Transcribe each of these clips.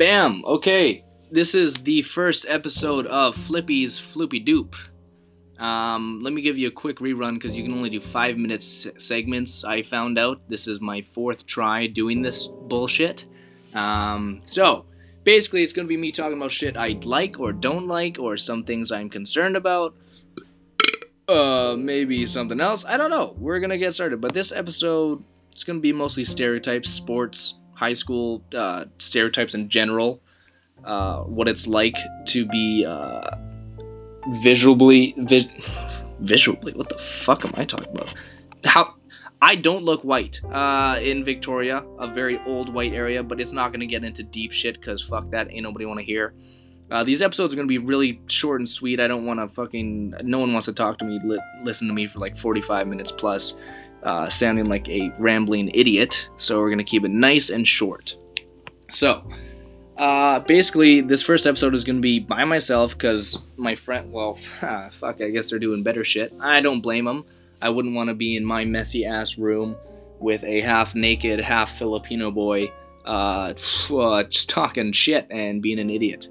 Bam! Okay, this is the first episode of Flippy's Floopy Doop. Um, let me give you a quick rerun because you can only do five minutes segments. I found out this is my fourth try doing this bullshit. Um, so basically, it's gonna be me talking about shit I like or don't like, or some things I'm concerned about. Uh, maybe something else. I don't know. We're gonna get started, but this episode it's gonna be mostly stereotypes, sports, high school uh, stereotypes in general. Uh, what it's like to be uh, visually vis- visually what the fuck am i talking about how i don't look white uh, in victoria a very old white area but it's not to get into deep shit because fuck that ain't nobody want to hear uh, these episodes are going to be really short and sweet i don't want to fucking no one wants to talk to me li- listen to me for like 45 minutes plus uh, sounding like a rambling idiot so we're going to keep it nice and short so uh, basically, this first episode is going to be by myself because my friend, well, ah, fuck, I guess they're doing better shit. I don't blame them. I wouldn't want to be in my messy ass room with a half naked, half Filipino boy uh, just talking shit and being an idiot.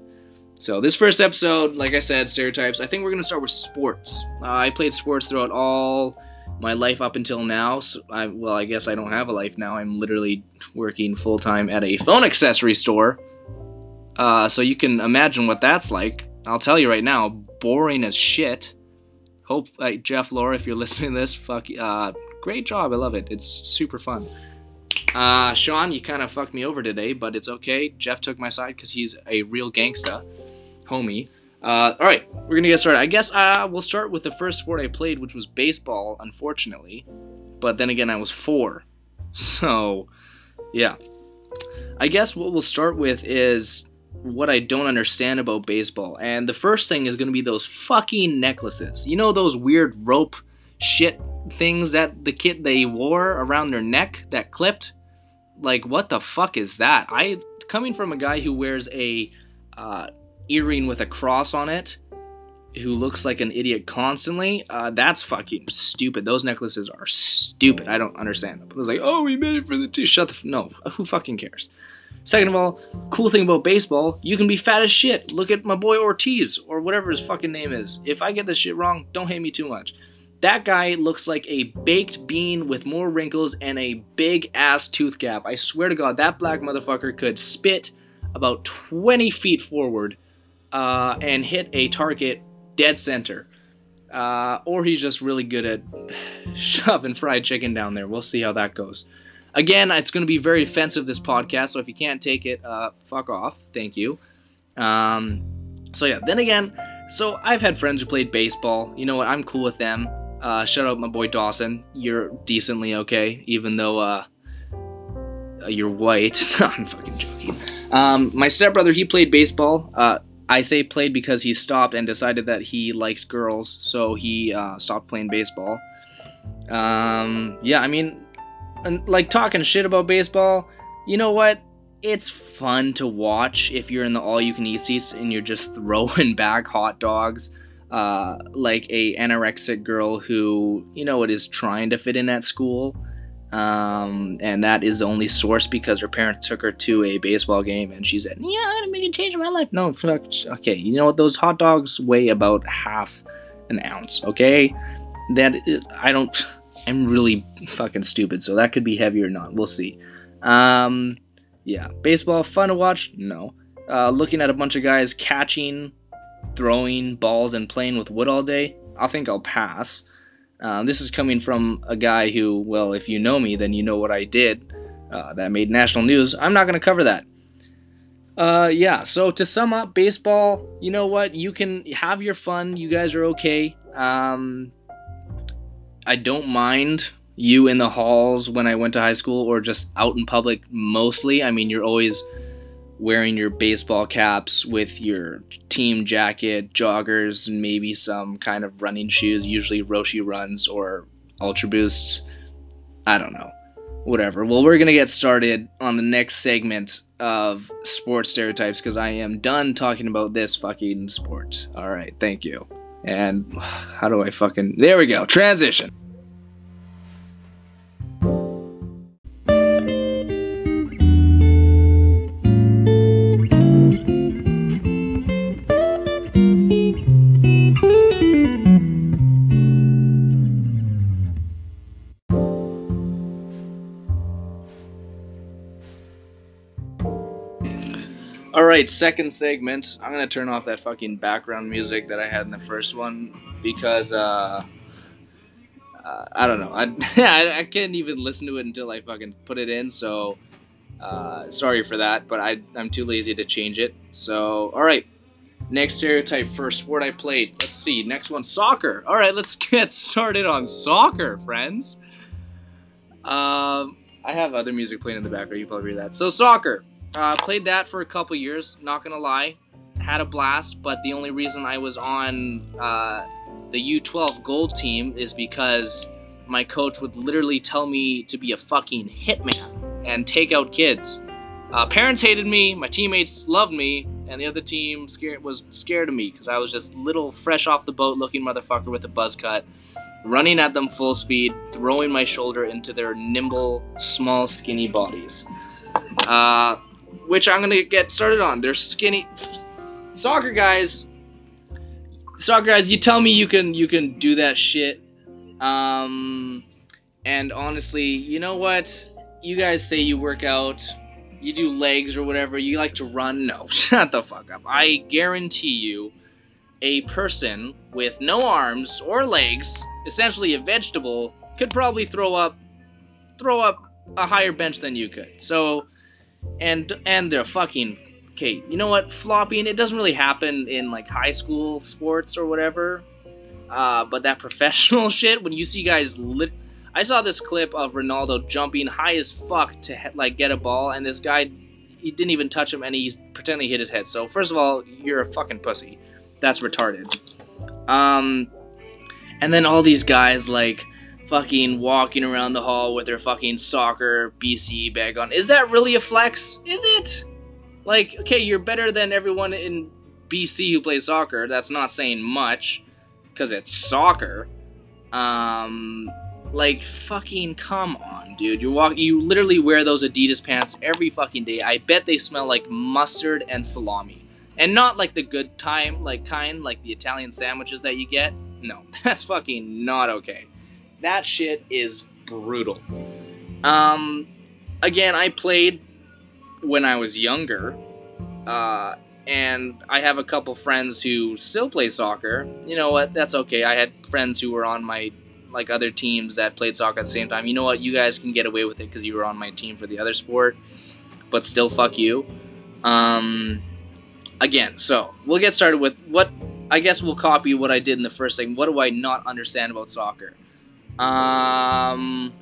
So, this first episode, like I said, stereotypes. I think we're going to start with sports. Uh, I played sports throughout all my life up until now. So I, well, I guess I don't have a life now. I'm literally working full time at a phone accessory store uh, so you can imagine what that's like. I'll tell you right now, boring as shit. Hope like Jeff Laura, if you're listening to this, fuck, uh, great job. I love it. It's super fun. Uh, Sean, you kind of fucked me over today, but it's okay. Jeff took my side because he's a real gangsta, homie. Uh, all right, we're gonna get started. I guess uh, we'll start with the first sport I played, which was baseball. Unfortunately, but then again, I was four, so yeah. I guess what we'll start with is what I don't understand about baseball. And the first thing is to be those fucking necklaces. You know those weird rope shit things that the kid they wore around their neck that clipped? Like what the fuck is that? I coming from a guy who wears a uh, earring with a cross on it, who looks like an idiot constantly. Uh, that's fucking stupid. Those necklaces are stupid. I don't understand them. It was like, oh, we made it for the two. Shut the f- no. Who fucking cares? Second of all, cool thing about baseball, you can be fat as shit. Look at my boy Ortiz, or whatever his fucking name is. If I get this shit wrong, don't hate me too much. That guy looks like a baked bean with more wrinkles and a big ass tooth gap. I swear to God, that black motherfucker could spit about 20 feet forward uh, and hit a target dead center. Uh, or he's just really good at shoving fried chicken down there. We'll see how that goes. Again, it's going to be very offensive, this podcast, so if you can't take it, uh, fuck off. Thank you. Um, so, yeah, then again, so I've had friends who played baseball. You know what? I'm cool with them. Uh, shout out my boy Dawson. You're decently okay, even though uh, you're white. I'm fucking joking. Um, my stepbrother, he played baseball. Uh, I say played because he stopped and decided that he likes girls, so he uh, stopped playing baseball. Um, yeah, I mean, like talking shit about baseball, you know what? It's fun to watch if you're in the all you can eat seats and you're just throwing back hot dogs. Uh, like a anorexic girl who, you know, it is trying to fit in at school. Um, and that is the only source because her parents took her to a baseball game and she said, Yeah, I'm gonna make a change in my life. No, fuck. Okay, you know what? Those hot dogs weigh about half an ounce, okay? That I don't. I'm really fucking stupid, so that could be heavy or not. We'll see. Um, yeah, baseball fun to watch? No. Uh, looking at a bunch of guys catching, throwing balls, and playing with wood all day. I think I'll pass. Uh, this is coming from a guy who, well, if you know me, then you know what I did. Uh, that made national news. I'm not going to cover that. Uh, yeah, so to sum up, baseball, you know what? You can have your fun. You guys are okay. Um, I don't mind you in the halls when I went to high school or just out in public mostly. I mean, you're always wearing your baseball caps with your team jacket, joggers, and maybe some kind of running shoes, usually Roshe runs or Ultra Boosts. I don't know. Whatever. Well, we're going to get started on the next segment of sports stereotypes because I am done talking about this fucking sport. All right, thank you. And how do I fucking. There we go. Transition. All right, second segment. I'm gonna turn off that fucking background music that I had in the first one because uh, uh I don't know. I I can't even listen to it until I fucking put it in. So uh, sorry for that, but I I'm too lazy to change it. So all right. Next stereotype first sport I played. Let's see. Next one, soccer. All right, let's get started on soccer, friends. Um, I have other music playing in the background. You probably hear that. So soccer. Uh, played that for a couple years. Not gonna lie, had a blast. But the only reason I was on uh, the U12 Gold team is because my coach would literally tell me to be a fucking hitman and take out kids. Uh, parents hated me. My teammates loved me, and the other team scared was scared of me because I was just little, fresh off the boat looking motherfucker with a buzz cut, running at them full speed, throwing my shoulder into their nimble, small, skinny bodies. Uh, which I'm gonna get started on. They're skinny soccer guys. Soccer guys, you tell me you can you can do that shit. Um, and honestly, you know what? You guys say you work out, you do legs or whatever. You like to run. No, shut the fuck up. I guarantee you, a person with no arms or legs, essentially a vegetable, could probably throw up throw up a higher bench than you could. So and and they're fucking okay. You know what? Flopping it doesn't really happen in like high school sports or whatever. Uh, but that professional shit, when you see guys lit, I saw this clip of Ronaldo jumping high as fuck to like get a ball, and this guy, he didn't even touch him, and he's pretending he hit his head. So first of all, you're a fucking pussy. That's retarded. Um, and then all these guys like fucking walking around the hall with their fucking soccer BC bag on. Is that really a flex? Is it? Like, okay, you're better than everyone in BC who plays soccer. That's not saying much, because it's soccer. Um, like, fucking come on, dude. You walk, you literally wear those Adidas pants every fucking day. I bet they smell like mustard and salami, and not like the good time, like kind, like the Italian sandwiches that you get. No, that's fucking not okay. That shit is brutal. Um, again, I played when I was younger, uh, and I have a couple friends who still play soccer. You know what? That's okay. I had friends who were on my like other teams that played soccer at the same time. You know what? You guys can get away with it because you were on my team for the other sport, but still, fuck you. Um, again, so we'll get started with what I guess we'll copy what I did in the first thing. What do I not understand about soccer? Um,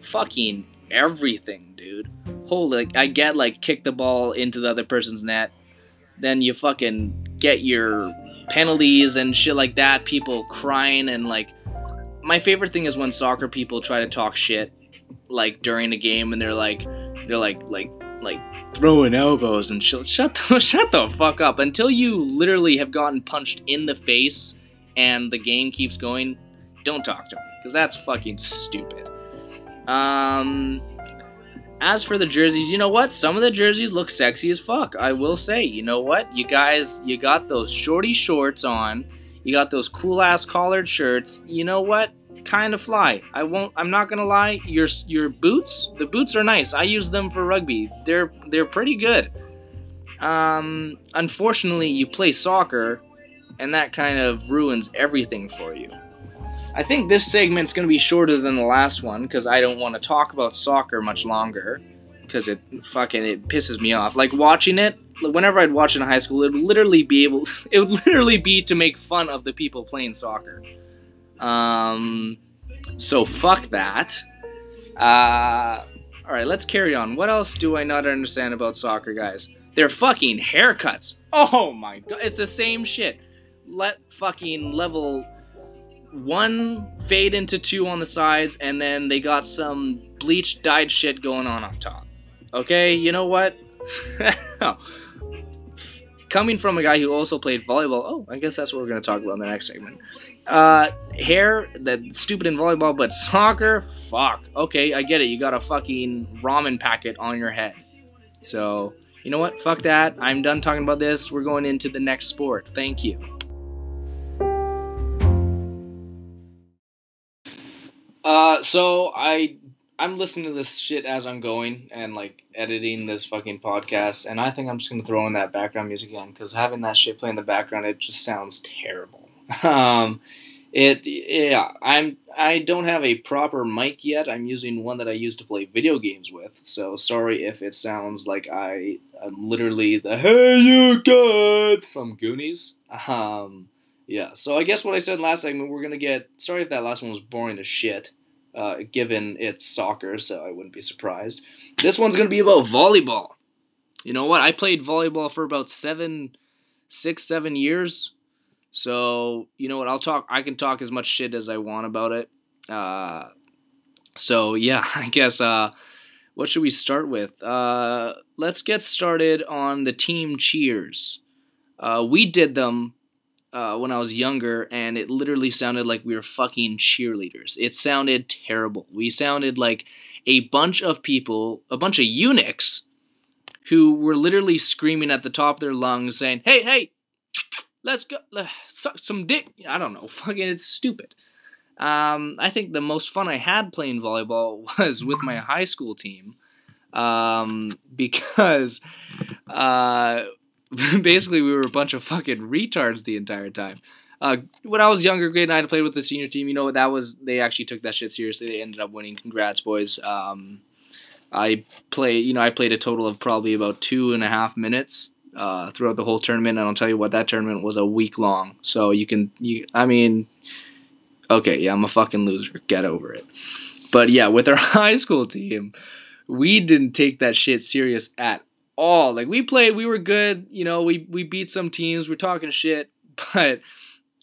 fucking everything, dude. Holy, I get like kick the ball into the other person's net, then you fucking get your penalties and shit like that. People crying and like. My favorite thing is when soccer people try to talk shit, like during a game, and they're like, they're like, like, like throwing elbows and shit. Shut the, shut the fuck up. Until you literally have gotten punched in the face, and the game keeps going don't talk to me because that's fucking stupid. Um, as for the jerseys, you know what? Some of the jerseys look sexy as fuck. I will say, you know what? You guys, you got those shorty shorts on. You got those cool ass collared shirts. You know what? Kind of fly. I won't. I'm not gonna lie. Your your boots, the boots are nice. I use them for rugby. They're they're pretty good. Um, unfortunately, you play soccer, and that kind of ruins everything for you. I think this segment's going to be shorter than the last one because I don't want to talk about soccer much longer because it fucking it pisses me off. Like watching it, whenever I'd watch it in high school, it would literally be able, it would literally be to make fun of the people playing soccer. Um, so fuck that. Uh, all right, let's carry on. What else do I not understand about soccer, guys? Their fucking haircuts. Oh my god, it's the same shit. Let fucking level one fade into two on the sides, and then they got some bleach dyed shit going on up top. Okay, you know what? Coming from a guy who also played volleyball, oh, I guess that's what we're gonna talk about in the next segment. Uh, hair, that stupid in volleyball, but soccer, fuck. Okay, I get it. You got a fucking ramen packet on your head. So, you know what? Fuck that. I'm done talking about this. We're going into the next sport. Thank you. Uh, so I I'm listening to this shit as I'm going and like editing this fucking podcast, and I think I'm just gonna throw in that background music again because having that shit play in the background, it just sounds terrible. um, it yeah, I'm I don't have a proper mic yet. I'm using one that I use to play video games with. So sorry if it sounds like I am literally the hey you good from Goonies. Um, yeah. So I guess what I said last segment, we're gonna get. Sorry if that last one was boring as shit. Uh, given it's soccer, so I wouldn't be surprised. This one's gonna be about volleyball. You know what? I played volleyball for about seven, six, seven years. So you know what? I'll talk. I can talk as much shit as I want about it. Uh, so yeah, I guess. Uh, what should we start with? Uh, let's get started on the team cheers. Uh, we did them uh, when I was younger, and it literally sounded like we were fucking cheerleaders. It sounded terrible. We sounded like a bunch of people, a bunch of eunuchs, who were literally screaming at the top of their lungs, saying, "Hey, hey, let's go, let's suck some dick." I don't know. Fucking, it's stupid. Um, I think the most fun I had playing volleyball was with my high school team, um, because uh, basically we were a bunch of fucking retards the entire time. Uh, when I was younger, grade nine, I played with the senior team. You know? That was they actually took that shit seriously. They ended up winning. Congrats, boys. Um, I play. You know, I played a total of probably about two and a half minutes uh, throughout the whole tournament. And I'll tell you what, that tournament was a week long. So you can, you. I mean, okay, yeah, I'm a fucking loser. Get over it. But yeah, with our high school team, we didn't take that shit serious at all. Like we played, we were good. You know, we we beat some teams. We're talking shit, but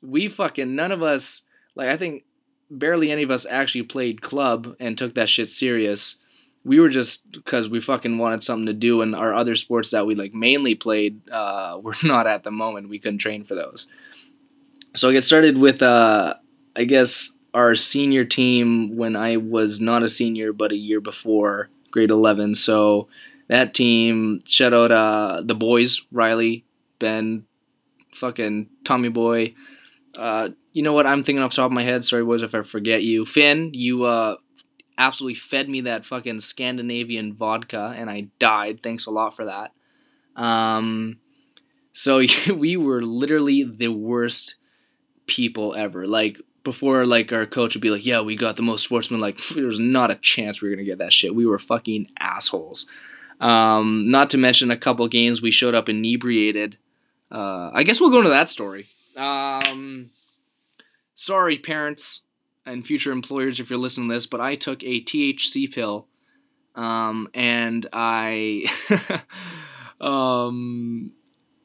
we fucking none of us. Like I think barely any of us actually played club and took that shit serious. We were just because we fucking wanted something to do, and our other sports that we like mainly played uh, were not at the moment. We couldn't train for those. So I get started with, uh, I guess, our senior team when I was not a senior, but a year before grade 11. So that team, shout out uh, the boys, Riley, Ben, fucking Tommy Boy. Uh, you know what? I'm thinking off the top of my head. Sorry, boys, if I forget you. Finn, you uh, absolutely fed me that fucking Scandinavian vodka, and I died. Thanks a lot for that. Um, so we were literally the worst people ever. Like before, like our coach would be like, "Yeah, we got the most sportsmen." Like there's not a chance we were gonna get that shit. We were fucking assholes. Um, not to mention a couple games we showed up inebriated. Uh, I guess we'll go into that story. Um, sorry, parents and future employers, if you're listening to this, but I took a THC pill, um, and I, um,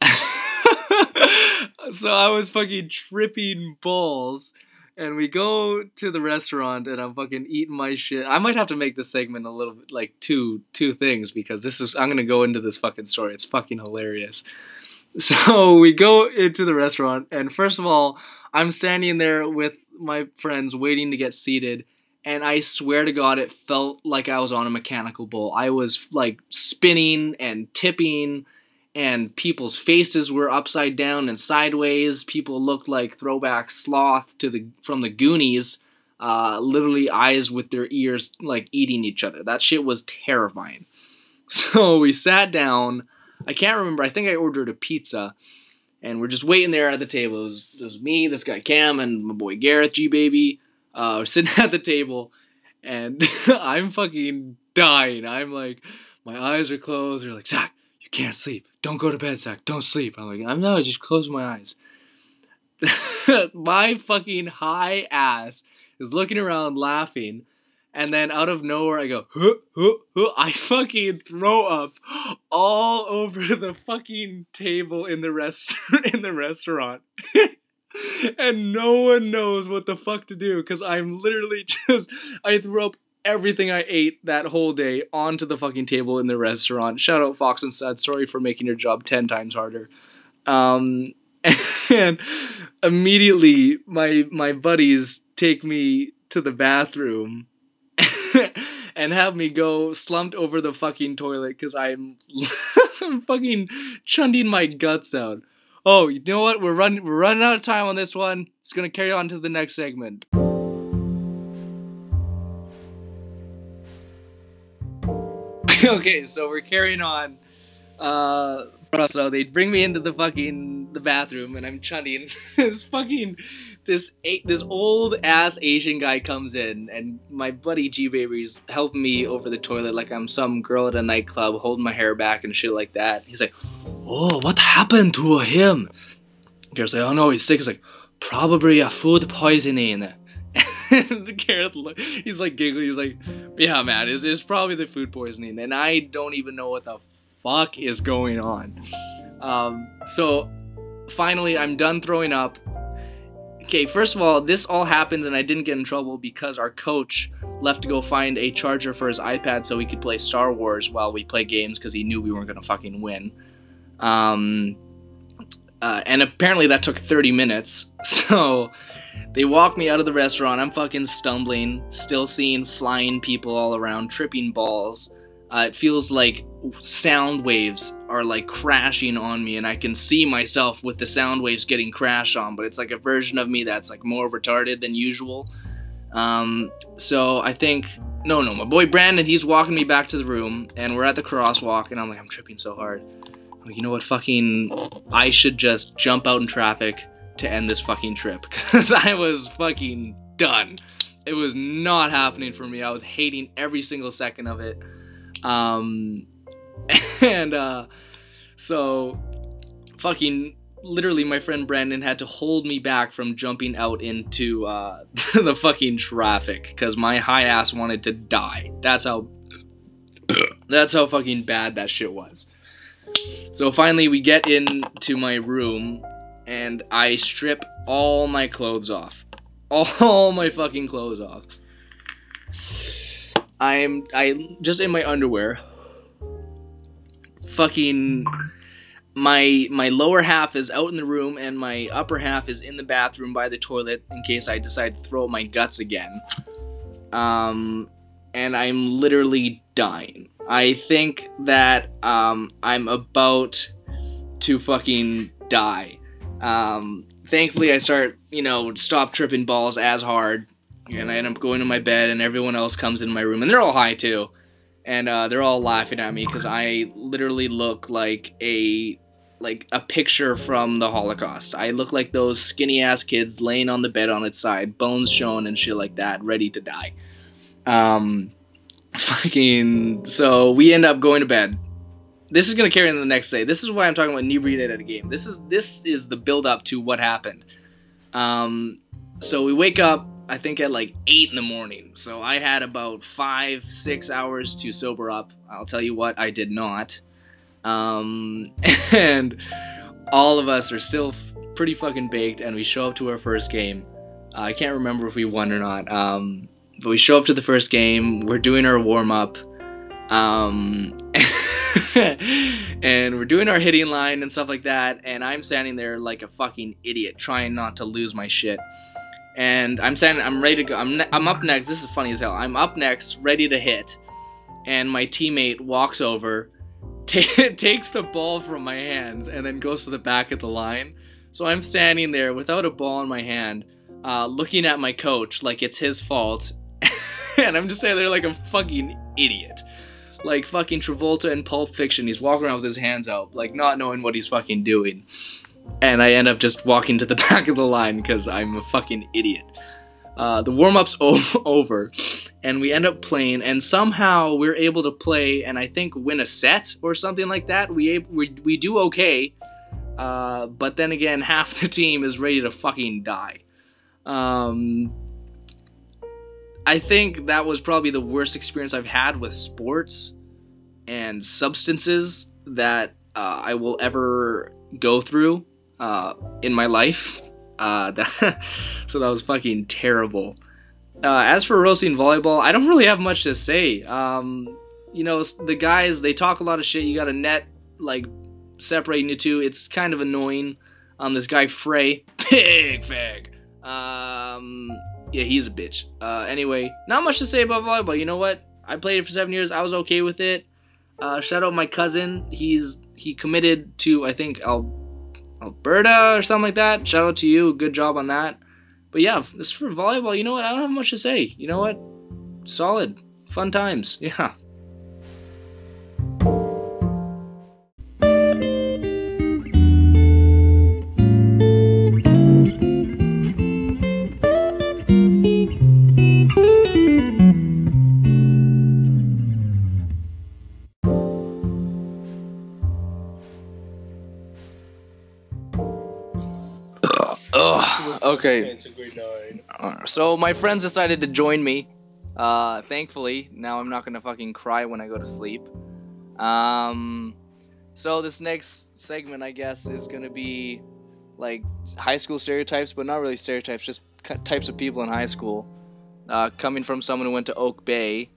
so I was fucking tripping balls and we go to the restaurant and I'm fucking eating my shit. I might have to make this segment a little bit like two two things because this is I'm gonna go into this fucking story. It's fucking hilarious. So we go into the restaurant and first of all, I'm standing there with my friends waiting to get seated and I swear to God, it felt like I was on a mechanical bull. I was like spinning and tipping and people's faces were upside down and sideways. People looked like throwback sloth to the from the Goonies, uh, literally eyes with their ears like eating each other. That shit was terrifying. So we sat down. I can't remember. I think I ordered a pizza, and we're just waiting there at the table. It was, was me, this guy Cam, and my boy Gareth G baby. Uh, we're sitting at the table, and I'm fucking dying. I'm like, my eyes are closed. They're like, Zach, you can't sleep. Don't go to bed, Zach. Don't sleep. I'm like, I'm not. Just close my eyes. my fucking high ass is looking around laughing, and then out of nowhere I go, huh, huh, huh. I fucking throw up all over the fucking table in the rest in the restaurant. and no one knows what the fuck to do because I'm literally just I threw up everything I ate that whole day onto the fucking table in the restaurant. Shout out Fox and Sad. Sorry for making your job 10 times harder. Um, and immediately my my buddies take me to the bathroom and have me go slumped over the fucking toilet because I'm, I'm fucking chunding my guts out. Oh, you know what? We're running we're running out of time on this one. It's gonna carry on to the next segment. okay, so we're carrying on. Uh, so they bring me into the fucking the bathroom, and I'm chunning. this fucking this this old ass Asian guy comes in, and my buddy G Baby's helping me over the toilet like I'm some girl at a nightclub holding my hair back and shit like that. He's like, "Oh, what happened to him?" Garrett's like, "Oh no, he's sick." He's like, "Probably a food poisoning." Garrett, he's like giggling. He's like, "Yeah, man, it's, it's probably the food poisoning," and I don't even know what the fuck is going on. Um, so finally, I'm done throwing up. Okay, first of all, this all happened and I didn't get in trouble because our coach left to go find a charger for his iPad so he could play Star Wars while we play games because he knew we weren't gonna fucking win. Um, uh, and apparently that took 30 minutes. So they walk me out of the restaurant. I'm fucking stumbling, still seeing flying people all around, tripping balls. Uh, it feels like sound waves are like crashing on me, and I can see myself with the sound waves getting crashed on, but it's like a version of me that's like more retarded than usual. Um, so I think no, no, my boy Brandon, he's walking me back to the room, and we're at the crosswalk, and I'm like, I'm tripping so hard. You know what, fucking, I should just jump out in traffic to end this fucking trip, because I was fucking done. It was not happening for me. I was hating every single second of it. Um, and uh, so fucking literally my friend Brandon had to hold me back from jumping out into uh, the fucking traffic because my high ass wanted to die. That's how that's how fucking bad that shit was. So finally we get into my room and I strip all my clothes off. All my fucking clothes off. I'm I just in my underwear. Fucking my my lower half is out in the room and my upper half is in the bathroom by the toilet in case I decide to throw my guts again. Um and I'm literally dying. I think that um I'm about to fucking die. Um thankfully I start, you know, stop tripping balls as hard and I end up going to my bed, and everyone else comes in my room, and they're all high too, and uh, they're all laughing at me because I literally look like a like a picture from the Holocaust. I look like those skinny ass kids laying on the bed on its side, bones showing and shit like that, ready to die. Um, fucking. So we end up going to bed. This is gonna carry into the next day. This is why I'm talking about inebriated at a game. This is this is the build up to what happened. Um, so we wake up I think at like 8 in the morning. So I had about 5, 6 hours to sober up. I'll tell you what, I did not. Um, and all of us are still f- pretty fucking baked, and we show up to our first game. Uh, I can't remember if we won or not. Um, but we show up to the first game, we're doing our warm up. Um, and we're doing our hitting line and stuff like that, and I'm standing there like a fucking idiot, trying not to lose my shit and I'm saying I'm ready to go. I'm, ne- I'm up next. This is funny as hell. I'm up next, ready to hit, and my teammate walks over, t- takes the ball from my hands, and then goes to the back of the line. So I'm standing there without a ball in my hand, uh, looking at my coach like it's his fault, and I'm just standing there like a fucking idiot. Like fucking Travolta in Pulp Fiction, he's walking around with his hands out, like not knowing what he's fucking doing and I end up just walking to the back of the line because I'm a fucking idiot. Uh, the warm up's over, and we end up playing, and somehow we're able to play and I think win a set or something like that. We we, we do okay, uh, but then again, half the team is ready to fucking die. Um, I think that was probably the worst experience I've had with sports and substances that uh, I will ever go through uh, in my life. Uh, that, so that was fucking terrible. Uh, as for roasting volleyball, I don't really have much to say. Um, you know, the guys they talk a lot of shit. You got a net like separating you two. It's kind of annoying. Um, this guy Frey, big fag. Um, yeah, he's a bitch. Uh, anyway, not much to say about volleyball. You know what? I played it for seven years. I was okay with it. Uh, shout out my cousin. He's he committed to I think I'll Alberta or something like that. Shout out to you. Good job on that. But yeah, this for volleyball, you know what? I don't have much to say. You know what? Solid. Fun times. Yeah. Okay. It's a grade nine. So my friends decided to join me. Uh, thankfully, now I'm not gonna fucking cry when I go to sleep. Um, so this next segment, I guess, is gonna be like high school stereotypes, but not really stereotypes, just types of people in high school. Uh, coming from someone who went to Oak Bay.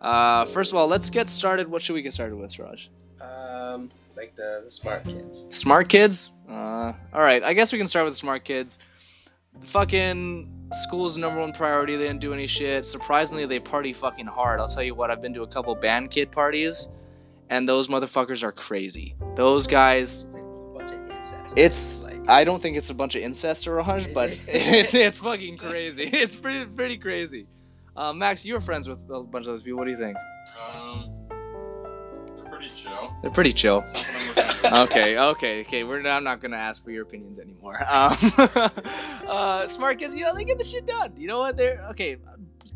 Uh, first of all, let's get started. What should we get started with, Raj? Um, like the, the smart kids. Smart kids? Uh, alright, I guess we can start with the smart kids. The fucking school's number one priority, they didn't do any shit. Surprisingly, they party fucking hard. I'll tell you what, I've been to a couple band kid parties, and those motherfuckers are crazy. Those guys, It's like a bunch of incest. it's. like I don't think it's a bunch of incest or a hunch, but it's, it's fucking crazy. It's pretty, pretty crazy. Uh, Max, you were friends with a bunch of those people. What do you think? Um, they're pretty chill. They're pretty chill. Something I'm looking at. okay, okay, okay. We're I'm not gonna ask for your opinions anymore. Um, uh, smart kids, you know, they get the shit done. You know what? They're okay.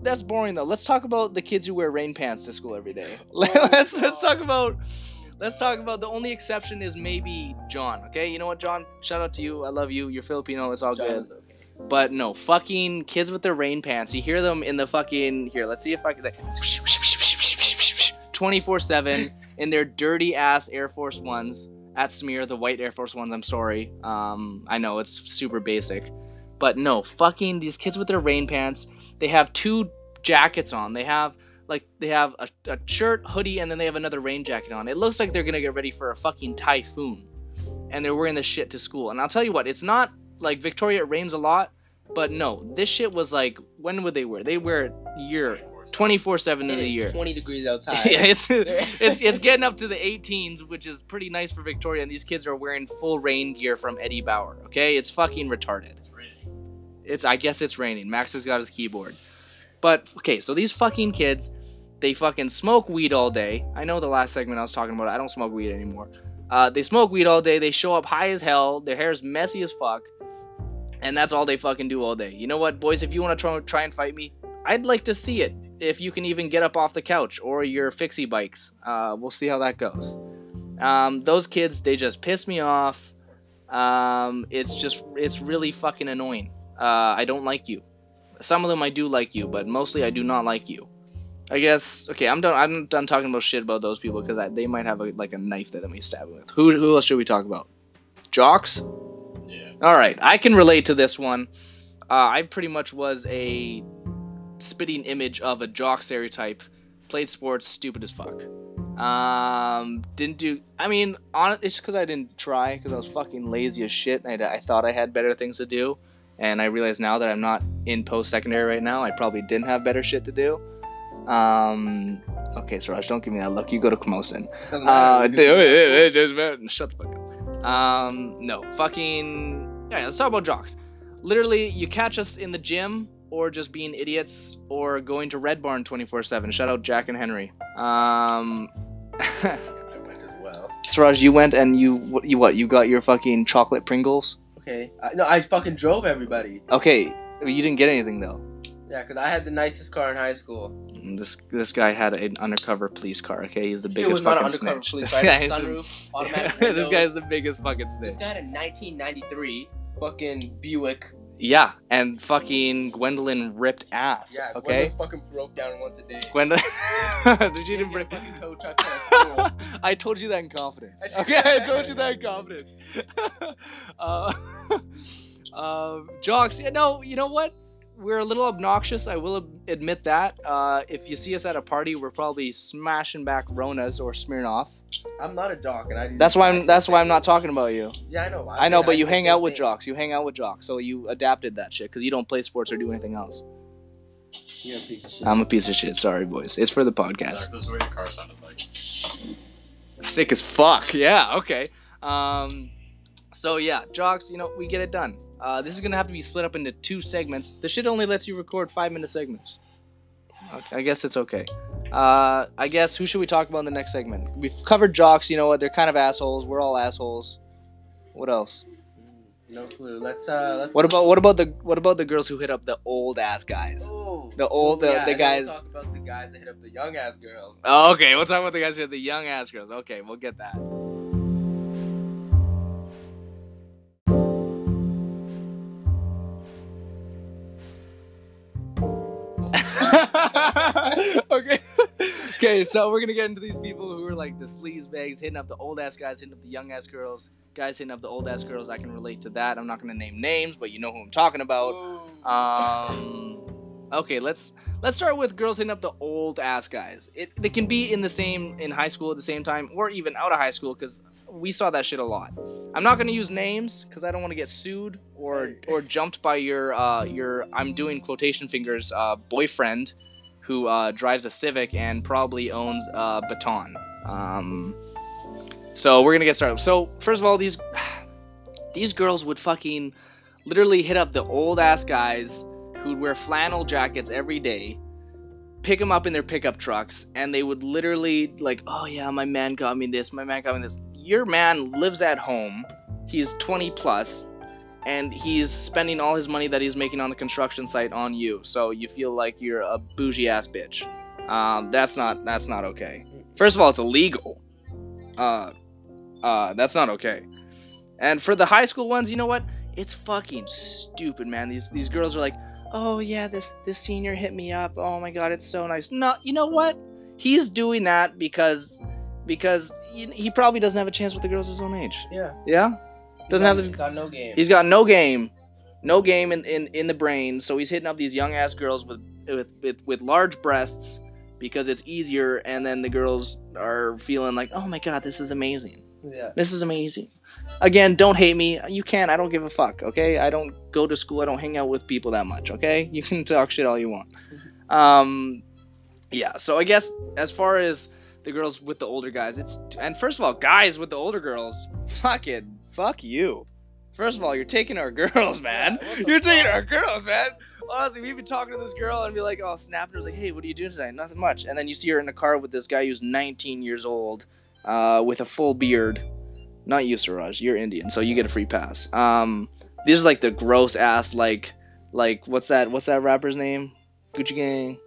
That's boring though. Let's talk about the kids who wear rain pants to school every day. let's let's talk about let's talk about the only exception is maybe John. Okay, you know what, John? Shout out to you. I love you. You're Filipino. It's all John good. okay. But no, fucking kids with their rain pants. You hear them in the fucking here. Let's see if I can. 24 7 in their dirty ass Air Force Ones at Smear, the white Air Force Ones. I'm sorry. Um, I know it's super basic. But no, fucking these kids with their rain pants. They have two jackets on. They have. Like they have a, a shirt, hoodie, and then they have another rain jacket on. It looks like they're gonna get ready for a fucking typhoon, and they're wearing this shit to school. And I'll tell you what, it's not like Victoria. It rains a lot, but no, this shit was like when would they wear? They wear it year 24 seven in the year. 20 degrees outside. yeah, it's it's it's getting up to the 18s, which is pretty nice for Victoria. And these kids are wearing full rain gear from Eddie Bauer. Okay, it's fucking retarded. It's raining. It's I guess it's raining. Max has got his keyboard. But okay, so these fucking kids, they fucking smoke weed all day. I know the last segment I was talking about. I don't smoke weed anymore. Uh, they smoke weed all day. They show up high as hell. Their hair's messy as fuck, and that's all they fucking do all day. You know what, boys? If you want to try, try and fight me, I'd like to see it. If you can even get up off the couch or your fixie bikes, uh, we'll see how that goes. Um, those kids, they just piss me off. Um, it's just, it's really fucking annoying. Uh, I don't like you. Some of them I do like you, but mostly I do not like you. I guess okay. I'm done. I'm done talking about shit about those people because they might have a, like a knife that they may stab with. Who who else should we talk about? Jocks. Yeah. All right, I can relate to this one. Uh, I pretty much was a spitting image of a jock stereotype. Played sports, stupid as fuck. Um, didn't do. I mean, on it's just because I didn't try because I was fucking lazy as shit. And I, I thought I had better things to do, and I realize now that I'm not in post secondary right now. I probably didn't have better shit to do. Um, okay, Suraj, don't give me that look. You go to. Doesn't Uh, shut the fuck up. Um, no, fucking. Yeah, let's talk about jocks. Literally, you catch us in the gym, or just being idiots, or going to Red Barn 24 7. Shout out Jack and Henry. Um, I went as well. Suraj, you went and you, you what? You got your fucking chocolate Pringles? Okay. I, no, I fucking drove everybody. Okay, you didn't get anything though. Yeah, because I had the nicest car in high school. This this guy had an undercover police car. Okay, he's the biggest it was not fucking an undercover snitch. police This car. Guy is sunroof, automatic this windows. guy's the biggest fucking snitch. This guy had a 1993 fucking Buick. Yeah, and fucking Gwendolyn ripped ass. Yeah, okay. Gwendolyn fucking broke down once a day. Gwendolyn, did you Didn't even bring? fucking tow truck to my school. I told you that in confidence. I- Okay, I told you that in confidence. uh, um, jocks. Yeah, no, you know what? We're a little obnoxious. I will admit that. Uh, if you see us at a party, we're probably smashing back Ronas or Smirnoff. I'm not a jock, and I do. That's why I'm. exact same That's why I'm not talking about you. Yeah, I know. I'm I know, but do you hang same out with thing. jocks. You hang out with jocks, so you adapted that shit because you don't play sports or do anything else. You're a piece of shit. I'm a piece of shit. Sorry, boys. It's for the podcast. Zach, this is what your car sounded like. Sick as fuck. Yeah. Okay. Um. So yeah, jocks. You know, we get it done. Uh, this is gonna have to be split up into two segments. This shit only lets you record five minute segments. Okay, I guess it's okay. Uh, I guess who should we talk about in the next segment? We've covered jocks. You know what? They're kind of assholes. We're all assholes. What else? No clue. Let's uh. Let's. What about what about the what about the girls who hit up the old ass guys? Oh, The old- the- yeah, the guys- We'll talk about the guys that hit up the young ass girls. Oh, okay, we'll talk about the guys who had the young ass girls. Okay, we'll get that. okay. okay, so we're gonna get into these people who are like the sleaze bags, hitting up the old ass guys, hitting up the young ass girls, guys hitting up the old ass girls. I can relate to that. I'm not gonna name names, but you know who I'm talking about. Um, okay, let's let's start with girls hitting up the old ass guys. It they can be in the same in high school at the same time, or even out of high school, because we saw that shit a lot. I'm not gonna use names because I don't want to get sued or or jumped by your uh your I'm doing quotation fingers uh boyfriend, who uh, drives a Civic and probably owns a Baton. Um, so we're gonna get started. So first of all, these these girls would fucking literally hit up the old ass guys who'd wear flannel jackets every day, pick them up in their pickup trucks, and they would literally like, oh yeah, my man got me this, my man got me this. Your man lives at home. He's 20 plus, and he's spending all his money that he's making on the construction site on you. So you feel like you're a bougie ass bitch. Um, that's not that's not okay. First of all, it's illegal. Uh, uh, that's not okay. And for the high school ones, you know what? It's fucking stupid, man. These these girls are like, oh yeah, this this senior hit me up. Oh my god, it's so nice. No, you know what? He's doing that because because he, he probably doesn't have a chance with the girls his own age. Yeah. Yeah, doesn't have the got no game. He's got no game, no game in, in, in the brain. So he's hitting up these young ass girls with, with with with large breasts because it's easier, and then the girls are feeling like, oh my god, this is amazing. yeah. This is amazing. Again, don't hate me. You can't. I don't give a fuck. Okay. I don't go to school. I don't hang out with people that much. Okay. You can talk shit all you want. Um, yeah. So I guess as far as the girls with the older guys, it's and first of all, guys with the older girls, fucking fuck you. First of all, you're taking our girls, man. Yeah, you're taking fuck? our girls, man. Honestly, we've been talking to this girl and be like, oh, snapping her. was like, hey, what are you doing tonight? Nothing much. And then you see her in the car with this guy who's 19 years old, uh, with a full beard. Not you, Siraj. You're Indian, so you get a free pass. Um, this is like the gross ass, like, like what's that? What's that rapper's name? Gucci Gang.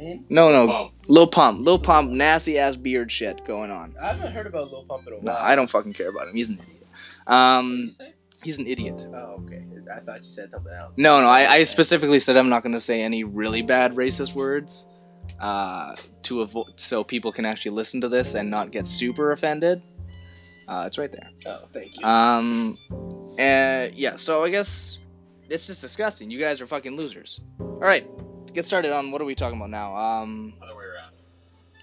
Gucci No, no, Bump. Lil Pump. Lil Pump, nasty ass beard shit going on. I haven't heard about Lil Pump in a No, while. I don't fucking care about him. He's an idiot. What did Um, you say? he's an idiot. Oh, okay. I thought you said something else. No, no, I, I specifically said I'm not going to say any really bad racist words uh, to avoid so people can actually listen to this and not get super offended. Uh, it's right there. Oh, thank you. Um, and yeah, so I guess it's just disgusting. You guys are fucking losers. All right, get started on what are we talking about now? Um, Other way around.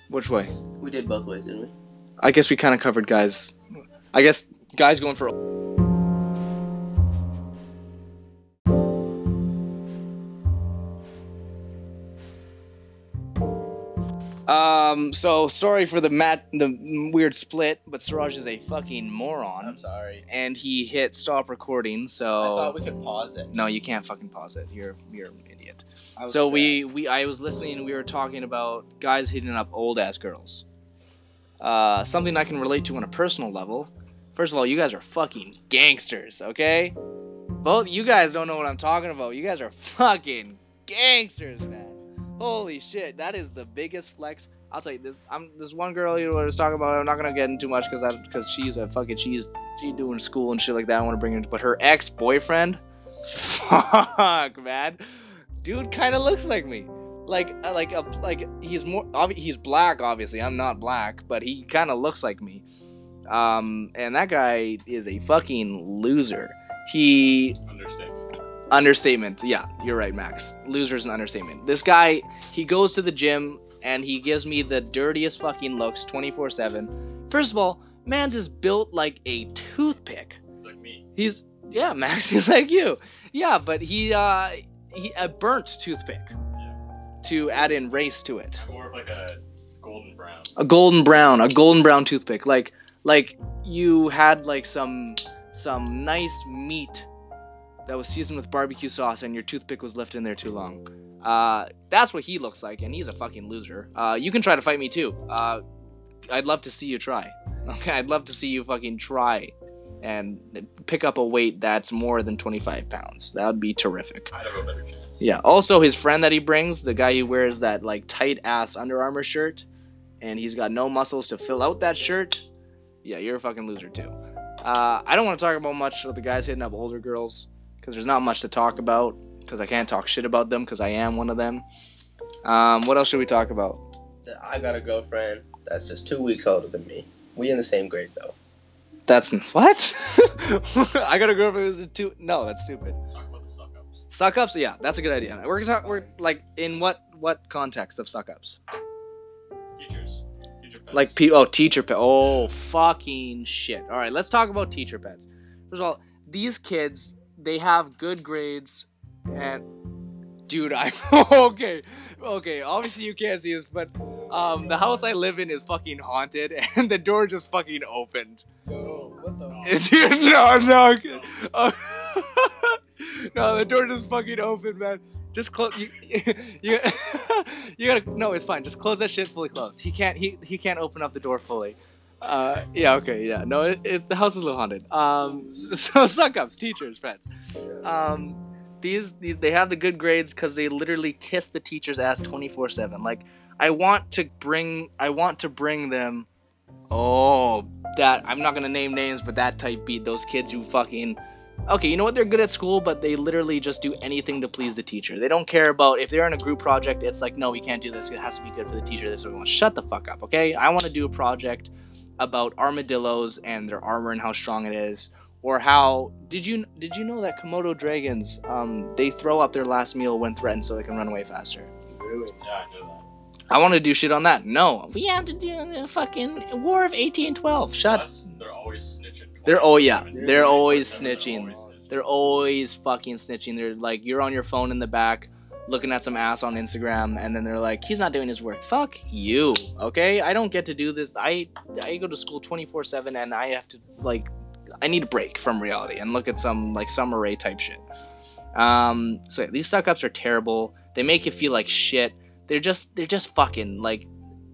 which way? we did both ways, didn't we? I guess we kind of covered guys. I guess guys going for. Um. So sorry for the mat the weird split, but Siraj is a fucking moron, I'm sorry. and he hit stop recording. So I thought we could pause it. no, you can't fucking pause it. You're you're an idiot. So we stressed. we I was listening. and We were talking about guys hitting up old ass girls. Uh, something I can relate to on a personal level. First of all, you guys are fucking gangsters, okay? Both you guys don't know what I'm talking about. You guys are fucking gangsters, man. Holy shit, that is the biggest flex. I'll tell you this. I'm this one girl you was talking about. I'm not gonna get into much because I because she's a fucking she's she doing school and shit like that. I want to bring her, but her ex boyfriend, fuck man, dude, kind of looks like me. Like uh, like a like he's more he's black obviously. I'm not black, but he kind of looks like me. Um, and that guy is a fucking loser. He Understatement. understatement. Yeah, you're right, Max. Loser's an understatement. This guy, he goes to the gym and he gives me the dirtiest fucking looks 24 7. First of all, man's is built like a toothpick. he's like me. He's, yeah, Max, he's like you. Yeah, but he, uh, he, a burnt toothpick Yeah. to add in race to it. I'm more of like a golden brown. a golden brown, a golden brown toothpick, like like you had like some some nice meat that was seasoned with barbecue sauce, and your toothpick was left in there too long. Uh, that's what he looks like, and he's a fucking loser. Uh, you can try to fight me too. Uh, I'd love to see you try. Okay, I'd love to see you fucking try and pick up a weight that's more than 25 pounds. That would be terrific. I'd have a better chance. Yeah. Also, his friend that he brings, the guy who wears that like tight ass Under Armour shirt, and he's got no muscles to fill out that shirt. Yeah, you're a fucking loser too. Uh, I don't want to talk about much of the guys hitting up older girls because there's not much to talk about because I can't talk shit about them because I am one of them. Um, what else should we talk about? I got a girlfriend that's just two weeks older than me. We in the same grade though. That's what? I got a girlfriend who's a two. No, that's stupid. Talk about the suck ups. Suck ups, yeah, that's a good idea. We're gonna talk. We're like in what what context of suck ups? Teachers. Teacher pets. Like pe- oh teacher pet. Oh fucking shit. All right, let's talk about teacher pets. First of all, these kids they have good grades and dude, I okay, okay. Obviously you can't see this, but um, the house I live in is fucking haunted, and the door just fucking opened. What the? It's no, no, oh, no. The door just fucking opened, man. Just close. You, you, you gotta. No, it's fine. Just close that shit fully closed. He can't. He he can't open up the door fully. Uh, yeah. Okay. Yeah. No. It, it, the house is a little haunted. Um. So, so suck ups, teachers, friends. Um. These, these they have the good grades because they literally kiss the teacher's ass twenty four seven. Like I want to bring. I want to bring them. Oh, that I'm not gonna name names, but that type beat those kids who fucking. Okay, you know what? They're good at school, but they literally just do anything to please the teacher. They don't care about if they're in a group project. It's like, no, we can't do this. It has to be good for the teacher. This, we want. Shut the fuck up, okay? I want to do a project about armadillos and their armor and how strong it is, or how did you did you know that Komodo dragons um they throw up their last meal when threatened so they can run away faster. Really? Yeah, I knew that. I want to do shit on that. No, we have to do the fucking War of eighteen twelve. Shut. Plus, they're always snitching. They're oh yeah, 24/7. they're always They're snitching. always snitching. They're always fucking snitching. They're like, you're on your phone in the back, looking at some ass on Instagram, and then they're like, he's not doing his work. Fuck you, okay? I don't get to do this. I I go to school 24 seven, and I have to like, I need a break from reality and look at some like Sommer Ray type shit. Um, so yeah, these suck ups are terrible. They make you feel like shit. They're just they're just fucking like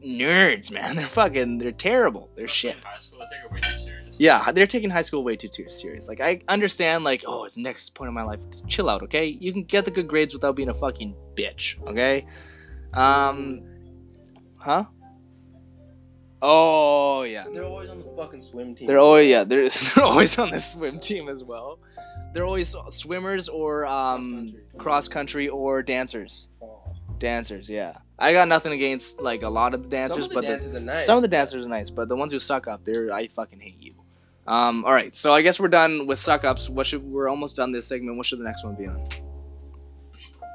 nerds, man. They're fucking they're terrible. They're shit. High school, it way too serious. Yeah, they're taking high school way too too serious. Like I understand, like oh, it's the next point in my life. Chill out, okay? You can get the good grades without being a fucking bitch, okay? Um, huh? Oh yeah, They're always on the fucking swim team. they're always yeah they're, they're always on the swim team as well. They're always swimmers or um Cross-country. cross country or dancers. Oh. Dancers, yeah. I got nothing against like a lot of the dancers, Some of the but the- are nice. some of the dancers are nice, but the ones who suck up, they're I fucking hate you. Um, all right, so I guess we're done with suck ups. What should we're almost done this segment? What should the next one be on?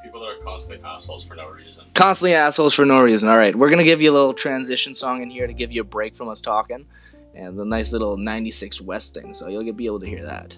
People that are constantly assholes for no reason. Constantly assholes for no reason. All right, we're gonna give you a little transition song in here to give you a break from us talking, and the nice little '96 West thing, so you'll be able to hear that.